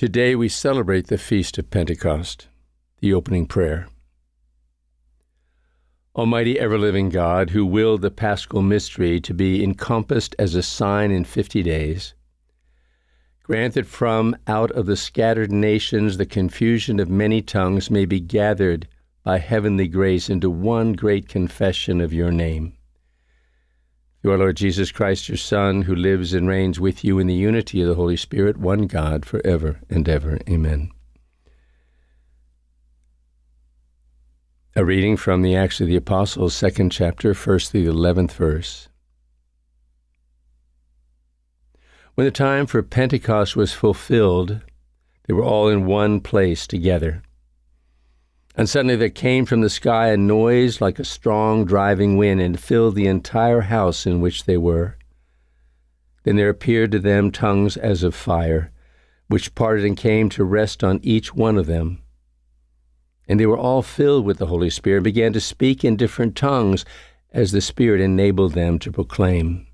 Today we celebrate the Feast of Pentecost, the opening prayer. Almighty ever living God, who willed the paschal mystery to be encompassed as a sign in fifty days, grant that from out of the scattered nations the confusion of many tongues may be gathered by heavenly grace into one great confession of your name. Through our Lord Jesus Christ, your Son, who lives and reigns with you in the unity of the Holy Spirit, one God, for ever and ever. Amen. A reading from the Acts of the Apostles, second chapter, first the eleventh verse. When the time for Pentecost was fulfilled, they were all in one place together. And suddenly there came from the sky a noise like a strong driving wind and filled the entire house in which they were. Then there appeared to them tongues as of fire, which parted and came to rest on each one of them. And they were all filled with the Holy Spirit and began to speak in different tongues as the Spirit enabled them to proclaim.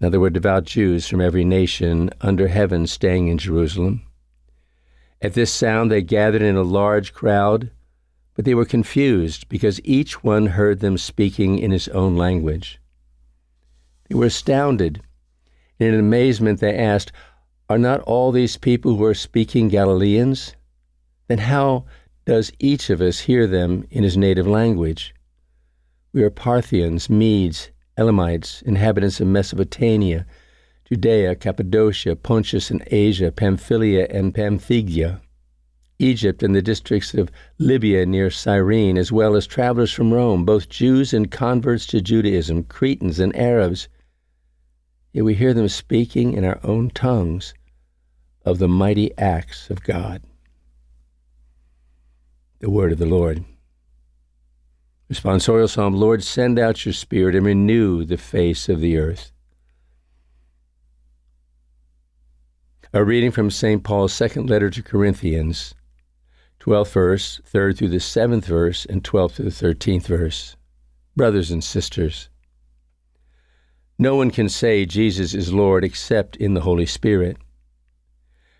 Now there were devout Jews from every nation under heaven staying in Jerusalem. At this sound, they gathered in a large crowd, but they were confused because each one heard them speaking in his own language. They were astounded. In amazement, they asked, Are not all these people who are speaking Galileans? Then how does each of us hear them in his native language? We are Parthians, Medes, Elamites, inhabitants of Mesopotamia Judea, Cappadocia, Pontus and Asia, Pamphylia and Pamphylia, Egypt and the districts of Libya near Cyrene, as well as travelers from Rome, both Jews and converts to Judaism, Cretans and Arabs. Yet we hear them speaking in our own tongues of the mighty acts of God. The word of the Lord. Responsorial Psalm Lord, send out your Spirit and renew the face of the earth. A reading from St. Paul's second letter to Corinthians, 12th verse, 3rd through the 7th verse, and 12th through the 13th verse. Brothers and sisters, no one can say Jesus is Lord except in the Holy Spirit.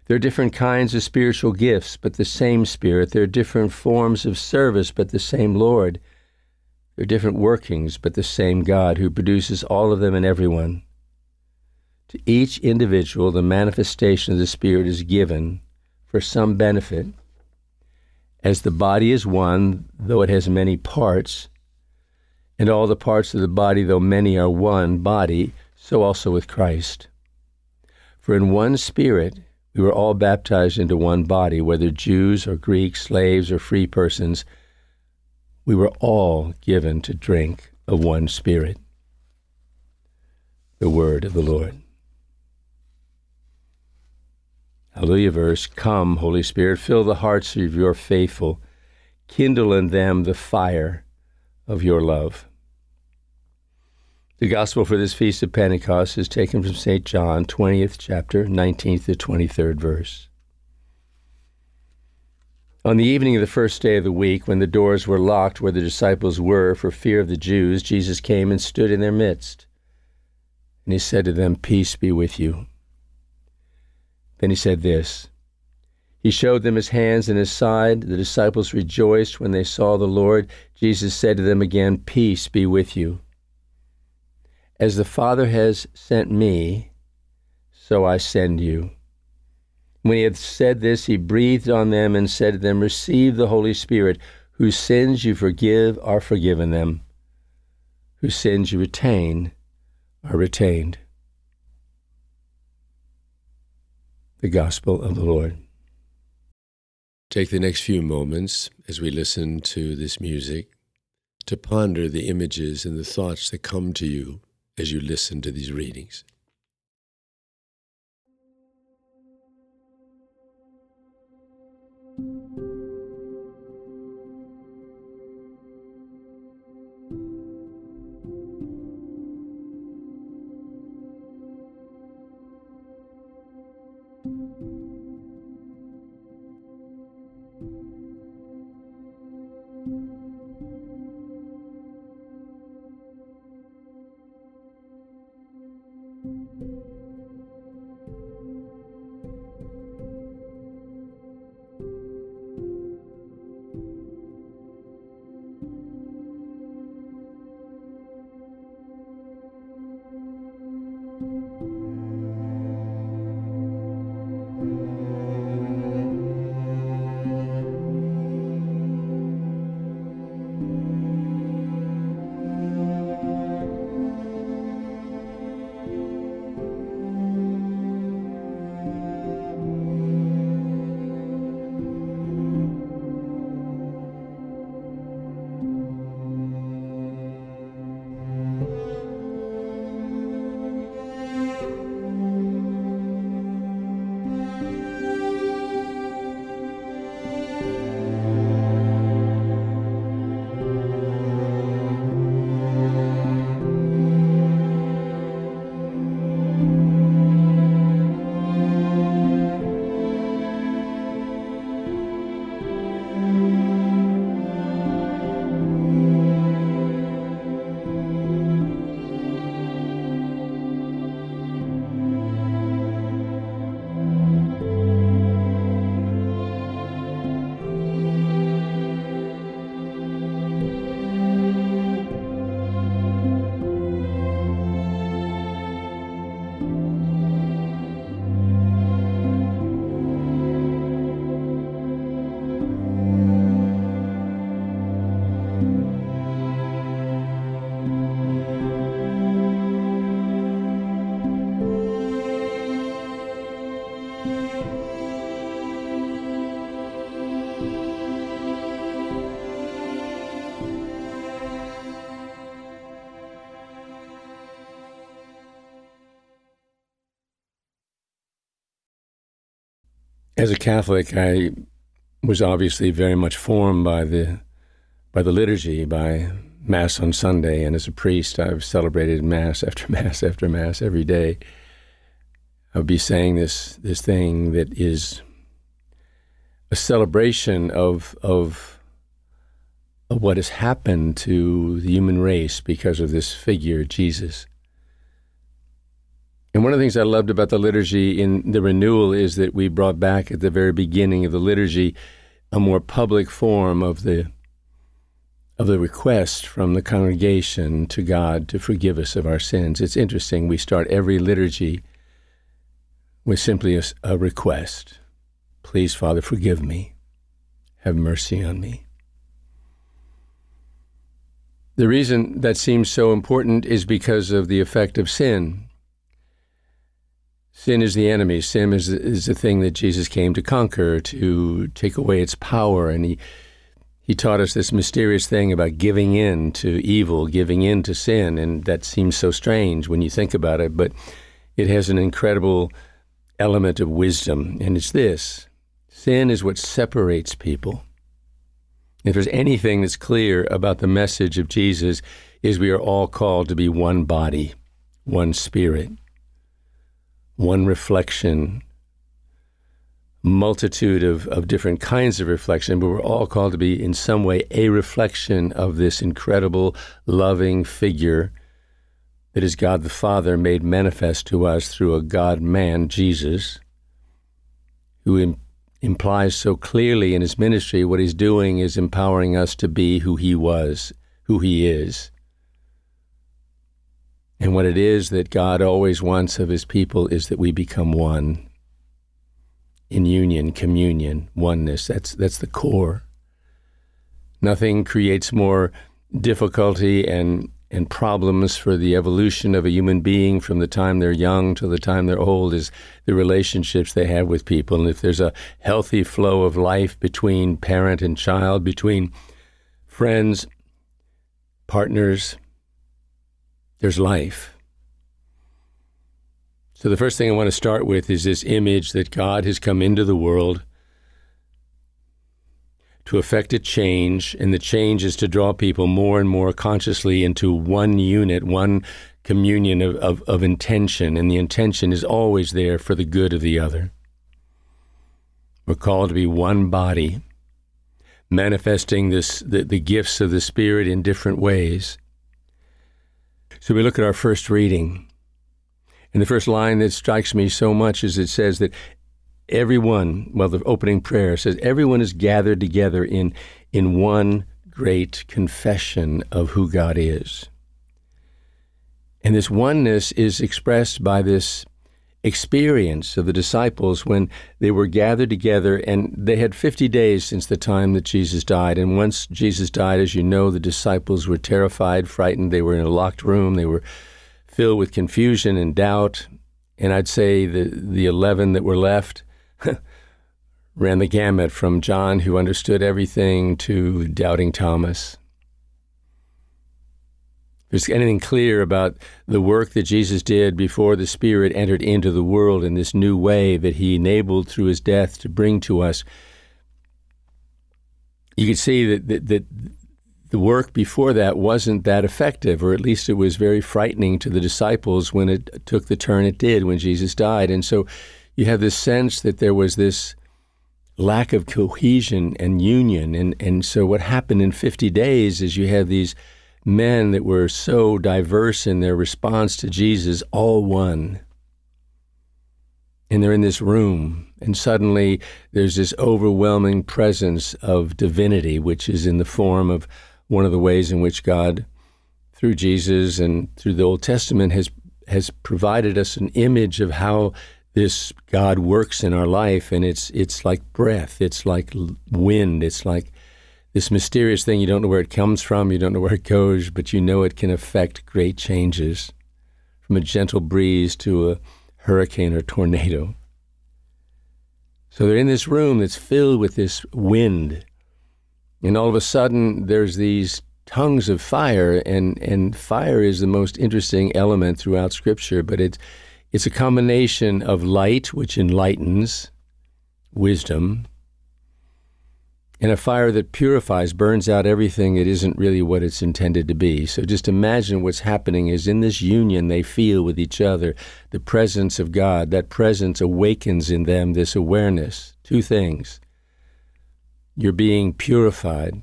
There are different kinds of spiritual gifts, but the same Spirit. There are different forms of service, but the same Lord. There are different workings, but the same God who produces all of them in everyone. To each individual, the manifestation of the Spirit is given for some benefit. As the body is one, though it has many parts, and all the parts of the body, though many, are one body, so also with Christ. For in one Spirit we were all baptized into one body, whether Jews or Greeks, slaves or free persons. We were all given to drink of one Spirit. The Word of the Lord. Hallelujah verse Come, Holy Spirit, fill the hearts of your faithful, kindle in them the fire of your love. The gospel for this feast of Pentecost is taken from St. John, 20th chapter, 19th to 23rd verse. On the evening of the first day of the week, when the doors were locked where the disciples were for fear of the Jews, Jesus came and stood in their midst. And he said to them, Peace be with you. Then he said this He showed them his hands and his side. The disciples rejoiced when they saw the Lord. Jesus said to them again, Peace be with you. As the Father has sent me, so I send you. When he had said this, he breathed on them and said to them, Receive the Holy Spirit, whose sins you forgive are forgiven them, whose sins you retain are retained. The gospel of the Lord. Take the next few moments as we listen to this music to ponder the images and the thoughts that come to you as you listen to these readings. As a Catholic, I was obviously very much formed by the by the liturgy, by Mass on Sunday, and as a priest, I've celebrated Mass after Mass after Mass every day. I would be saying this this thing that is a celebration of of of what has happened to the human race because of this figure, Jesus. And one of the things I loved about the liturgy in the renewal is that we brought back at the very beginning of the liturgy a more public form of the of the request from the congregation to God to forgive us of our sins. It's interesting. We start every liturgy with simply a, a request. Please, Father, forgive me. Have mercy on me. The reason that seems so important is because of the effect of sin. Sin is the enemy. Sin is, is the thing that Jesus came to conquer, to take away its power. And he, he taught us this mysterious thing about giving in to evil, giving in to sin. And that seems so strange when you think about it, but it has an incredible element of wisdom. And it's this sin is what separates people. If there's anything that's clear about the message of Jesus, is we are all called to be one body, one spirit one reflection, multitude of, of different kinds of reflection, but we're all called to be in some way a reflection of this incredible, loving figure that is God the Father made manifest to us through a God man, Jesus, who Im- implies so clearly in his ministry what he's doing is empowering us to be who he was, who he is. And what it is that God always wants of his people is that we become one in union, communion, oneness. That's, that's the core. Nothing creates more difficulty and, and problems for the evolution of a human being from the time they're young to the time they're old is the relationships they have with people. And if there's a healthy flow of life between parent and child, between friends, partners, there's life. So, the first thing I want to start with is this image that God has come into the world to effect a change, and the change is to draw people more and more consciously into one unit, one communion of, of, of intention, and the intention is always there for the good of the other. We're called to be one body, manifesting this, the, the gifts of the Spirit in different ways. So we look at our first reading. And the first line that strikes me so much is it says that everyone, well, the opening prayer says, everyone is gathered together in, in one great confession of who God is. And this oneness is expressed by this experience of the disciples when they were gathered together and they had 50 days since the time that Jesus died. And once Jesus died, as you know, the disciples were terrified, frightened. They were in a locked room. They were filled with confusion and doubt. And I'd say the, the 11 that were left ran the gamut from John, who understood everything, to doubting Thomas there's anything clear about the work that Jesus did before the Spirit entered into the world in this new way that he enabled through his death to bring to us, you could see that, that, that the work before that wasn't that effective, or at least it was very frightening to the disciples when it took the turn it did when Jesus died. And so you have this sense that there was this lack of cohesion and union. And, and so what happened in 50 days is you have these men that were so diverse in their response to Jesus, all one. And they're in this room, and suddenly there's this overwhelming presence of divinity, which is in the form of one of the ways in which God, through Jesus and through the Old Testament, has has provided us an image of how this God works in our life, and it's it's like breath, it's like wind, it's like this mysterious thing. You don't know where it comes from, you don't know where it goes, but you know it can affect great changes from a gentle breeze to a hurricane or tornado. So they're in this room that's filled with this wind. And all of a sudden, there's these tongues of fire, and, and fire is the most interesting element throughout Scripture, but it's, it's a combination of light, which enlightens, wisdom, and a fire that purifies, burns out everything it isn't really what it's intended to be. So just imagine what's happening is in this union they feel with each other the presence of God. That presence awakens in them this awareness. Two things you're being purified,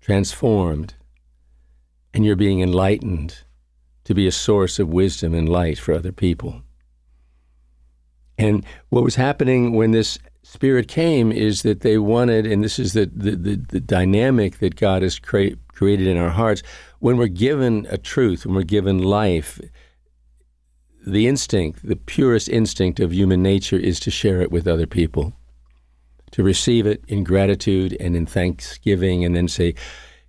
transformed, and you're being enlightened to be a source of wisdom and light for other people. And what was happening when this Spirit came is that they wanted, and this is the, the, the, the dynamic that God has cre- created in our hearts. When we're given a truth, when we're given life, the instinct, the purest instinct of human nature is to share it with other people, to receive it in gratitude and in thanksgiving, and then say,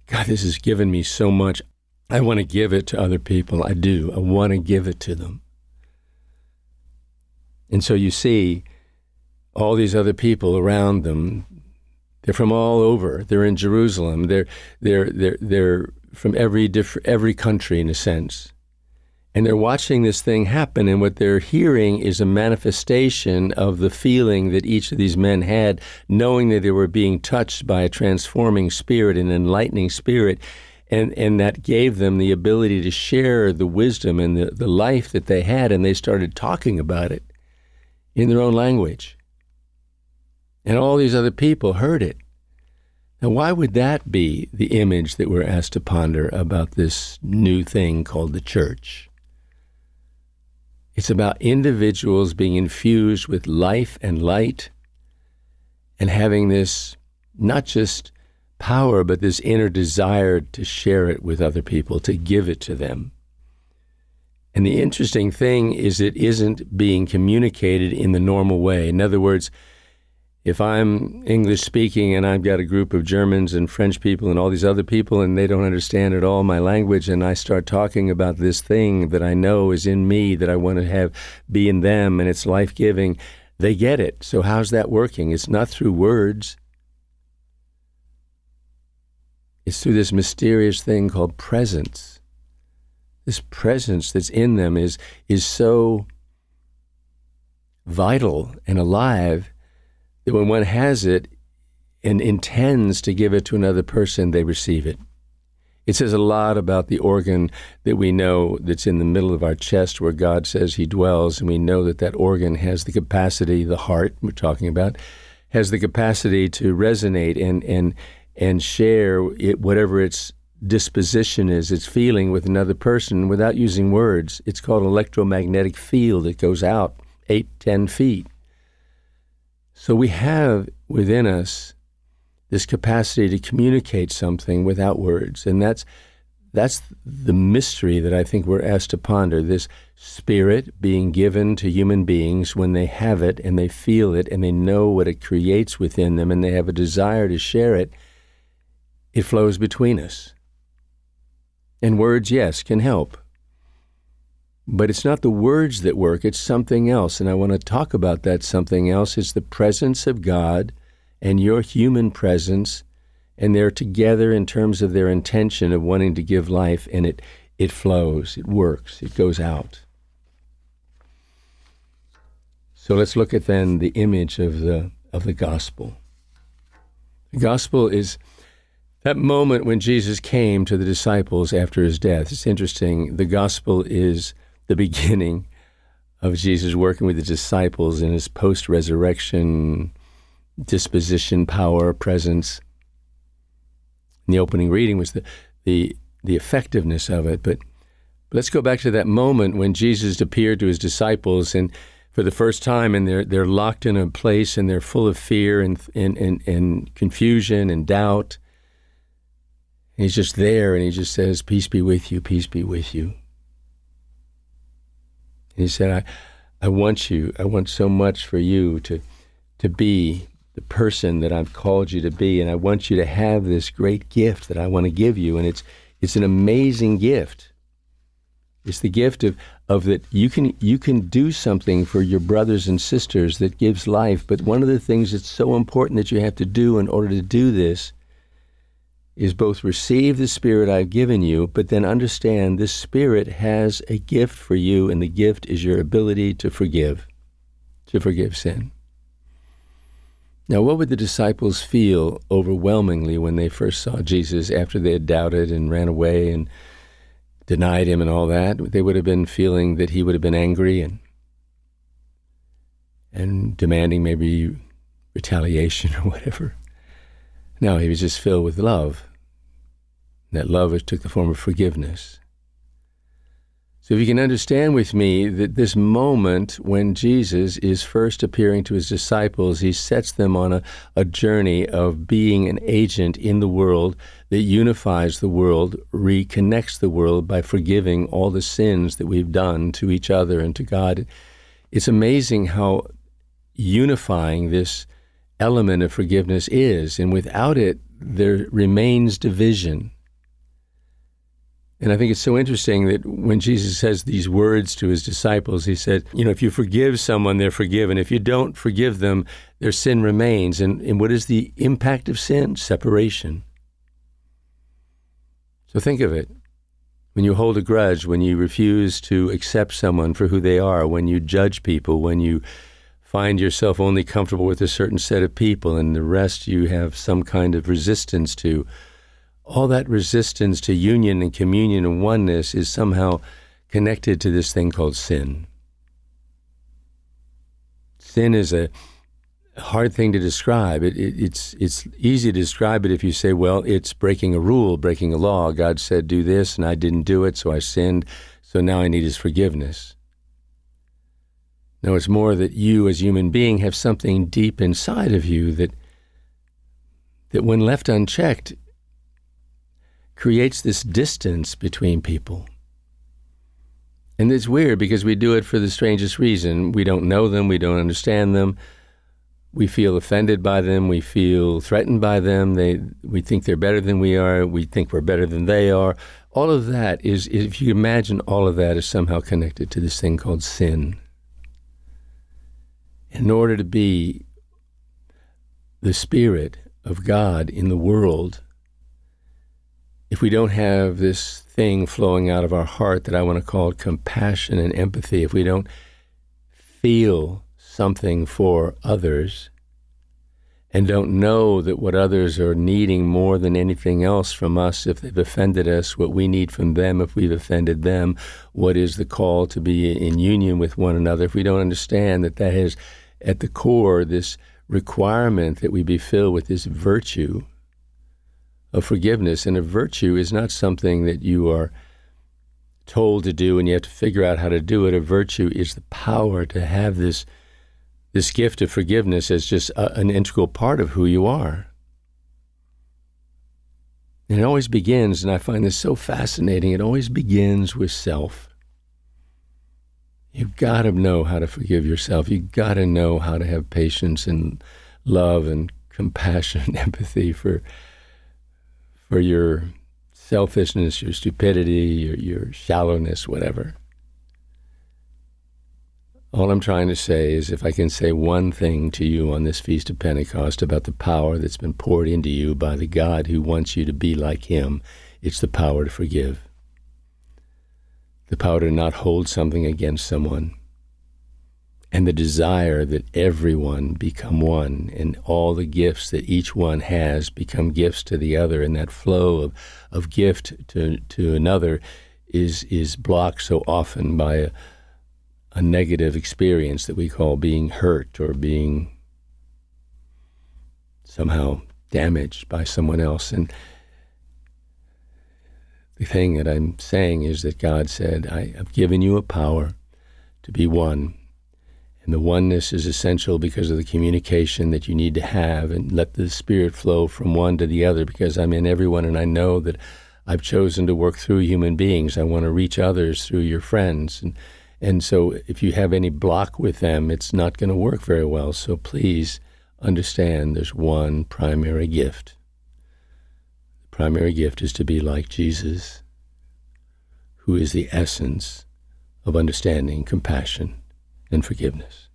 God, this has given me so much. I want to give it to other people. I do. I want to give it to them. And so you see, all these other people around them. They're from all over. They're in Jerusalem. They're they're they're they're from every different every country in a sense. And they're watching this thing happen, and what they're hearing is a manifestation of the feeling that each of these men had, knowing that they were being touched by a transforming spirit, an enlightening spirit, and, and that gave them the ability to share the wisdom and the, the life that they had, and they started talking about it in their own language. And all these other people heard it. Now, why would that be the image that we're asked to ponder about this new thing called the church? It's about individuals being infused with life and light and having this not just power, but this inner desire to share it with other people, to give it to them. And the interesting thing is, it isn't being communicated in the normal way. In other words, if I'm English speaking and I've got a group of Germans and French people and all these other people and they don't understand at all my language and I start talking about this thing that I know is in me that I want to have be in them and it's life giving, they get it. So how's that working? It's not through words. It's through this mysterious thing called presence. This presence that's in them is is so vital and alive that when one has it and intends to give it to another person, they receive it. It says a lot about the organ that we know that's in the middle of our chest where God says He dwells, and we know that that organ has the capacity, the heart we're talking about, has the capacity to resonate and and and share it, whatever its disposition is, its feeling with another person without using words. It's called electromagnetic field. It goes out eight, ten feet. So we have within us this capacity to communicate something without words, and that's that's the mystery that I think we're asked to ponder. This spirit being given to human beings when they have it and they feel it and they know what it creates within them and they have a desire to share it, it flows between us. And words, yes, can help. But it's not the words that work, it's something else. And I want to talk about that something else. It's the presence of God and your human presence, and they're together in terms of their intention of wanting to give life, and it, it flows, it works, it goes out. So let's look at then the image of the, of the gospel. The gospel is that moment when Jesus came to the disciples after his death. It's interesting. The gospel is the beginning of Jesus working with the disciples in his post resurrection disposition, power, presence. And the opening reading was the, the, the effectiveness of it. But let's go back to that moment when Jesus appeared to his disciples and for the first time and they're, they're locked in a place and they're full of fear and, and, and, and confusion and doubt. And he's just there and he just says, Peace be with you, peace be with you. He said, I, I want you, I want so much for you to, to be the person that I've called you to be. And I want you to have this great gift that I want to give you. And it's, it's an amazing gift. It's the gift of, of that you can you can do something for your brothers and sisters that gives life. But one of the things that's so important that you have to do in order to do this is both receive the Spirit I've given you, but then understand this Spirit has a gift for you, and the gift is your ability to forgive, to forgive sin. Now, what would the disciples feel overwhelmingly when they first saw Jesus after they had doubted and ran away and denied him and all that? They would have been feeling that he would have been angry and and demanding maybe retaliation or whatever. No, he was just filled with love. that love took the form of forgiveness. So, if you can understand with me that this moment when Jesus is first appearing to his disciples, he sets them on a, a journey of being an agent in the world that unifies the world, reconnects the world by forgiving all the sins that we've done to each other and to God. It's amazing how unifying this element of forgiveness is, and without it, there remains division. And I think it's so interesting that when Jesus says these words to his disciples, he said, You know, if you forgive someone, they're forgiven. If you don't forgive them, their sin remains. And, and what is the impact of sin? Separation. So think of it. When you hold a grudge, when you refuse to accept someone for who they are, when you judge people, when you find yourself only comfortable with a certain set of people and the rest you have some kind of resistance to, all that resistance to union and communion and oneness is somehow connected to this thing called sin. Sin is a hard thing to describe. It, it, it's it's easy to describe it if you say, well, it's breaking a rule, breaking a law. God said, do this, and I didn't do it, so I sinned. So now I need His forgiveness. No, it's more that you, as human being, have something deep inside of you that that, when left unchecked, creates this distance between people. And it's weird because we do it for the strangest reason. We don't know them, we don't understand them. We feel offended by them, we feel threatened by them. They we think they're better than we are, we think we're better than they are. All of that is if you imagine all of that is somehow connected to this thing called sin. In order to be the spirit of God in the world, if we don't have this thing flowing out of our heart that I want to call compassion and empathy, if we don't feel something for others and don't know that what others are needing more than anything else from us if they've offended us, what we need from them if we've offended them, what is the call to be in union with one another, if we don't understand that that is at the core this requirement that we be filled with this virtue of forgiveness. And a virtue is not something that you are told to do and you have to figure out how to do it. A virtue is the power to have this, this gift of forgiveness as just a, an integral part of who you are. And it always begins, and I find this so fascinating, it always begins with self. You've got to know how to forgive yourself. You've got to know how to have patience and love and compassion and empathy for for your selfishness, your stupidity, your, your shallowness, whatever. All I'm trying to say is if I can say one thing to you on this Feast of Pentecost about the power that's been poured into you by the God who wants you to be like Him, it's the power to forgive. The power to not hold something against someone and the desire that everyone become one and all the gifts that each one has become gifts to the other and that flow of, of gift to, to another is is blocked so often by a, a negative experience that we call being hurt or being somehow damaged by someone else. And the thing that I'm saying is that God said, I have given you a power to be one and the oneness is essential because of the communication that you need to have and let the spirit flow from one to the other because I'm in everyone and I know that I've chosen to work through human beings. I want to reach others through your friends. And, and so if you have any block with them, it's not going to work very well. So please understand there's one primary gift. Primary gift is to be like Jesus who is the essence of understanding, compassion, and forgiveness.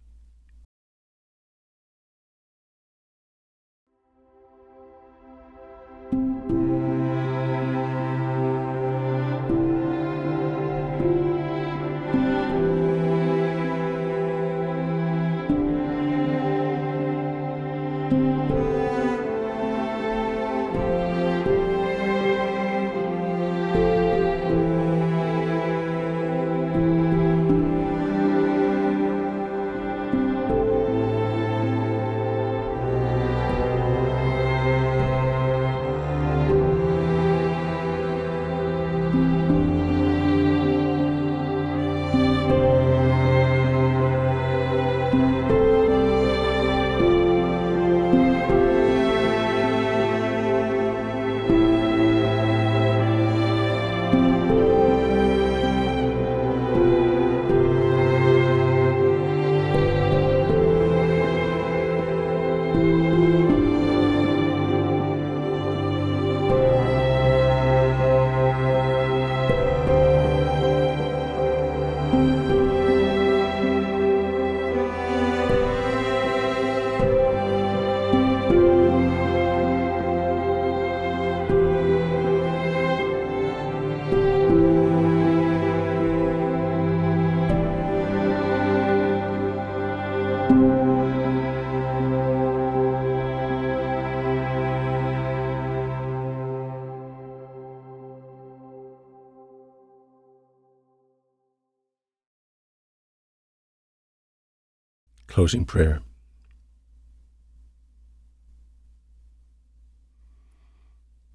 Closing prayer.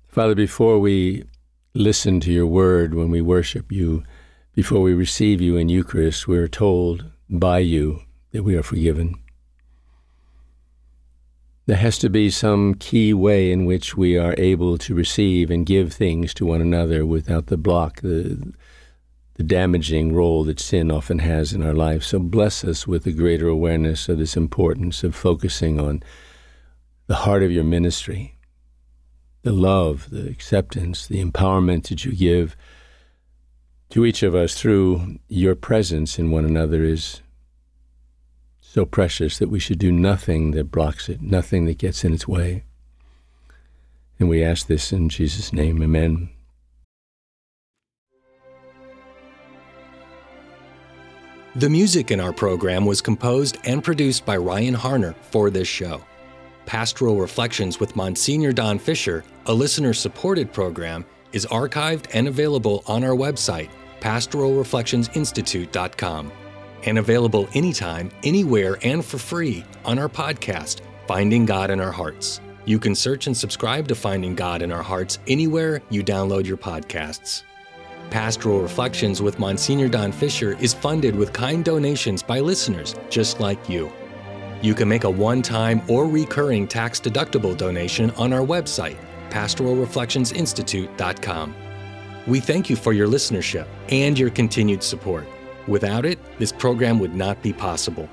Father, before we listen to your word, when we worship you, before we receive you in Eucharist, we are told by you that we are forgiven. There has to be some key way in which we are able to receive and give things to one another without the block, the, the damaging role that sin often has in our life. So bless us with a greater awareness of this importance of focusing on the heart of your ministry, the love, the acceptance, the empowerment that you give to each of us through your presence in one another is so precious that we should do nothing that blocks it, nothing that gets in its way. And we ask this in Jesus' name. Amen. The music in our program was composed and produced by Ryan Harner for this show. Pastoral Reflections with Monsignor Don Fisher, a listener supported program, is archived and available on our website, pastoralreflectionsinstitute.com, and available anytime, anywhere, and for free on our podcast, Finding God in Our Hearts. You can search and subscribe to Finding God in Our Hearts anywhere you download your podcasts. Pastoral Reflections with Monsignor Don Fisher is funded with kind donations by listeners just like you. You can make a one time or recurring tax deductible donation on our website, pastoralreflectionsinstitute.com. We thank you for your listenership and your continued support. Without it, this program would not be possible.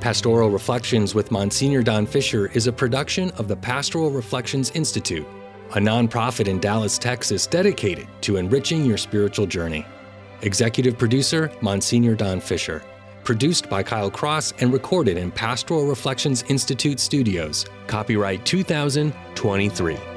Pastoral Reflections with Monsignor Don Fisher is a production of the Pastoral Reflections Institute a nonprofit in Dallas, Texas dedicated to enriching your spiritual journey. Executive producer Monsignor Don Fisher. Produced by Kyle Cross and recorded in Pastoral Reflections Institute Studios. Copyright 2023.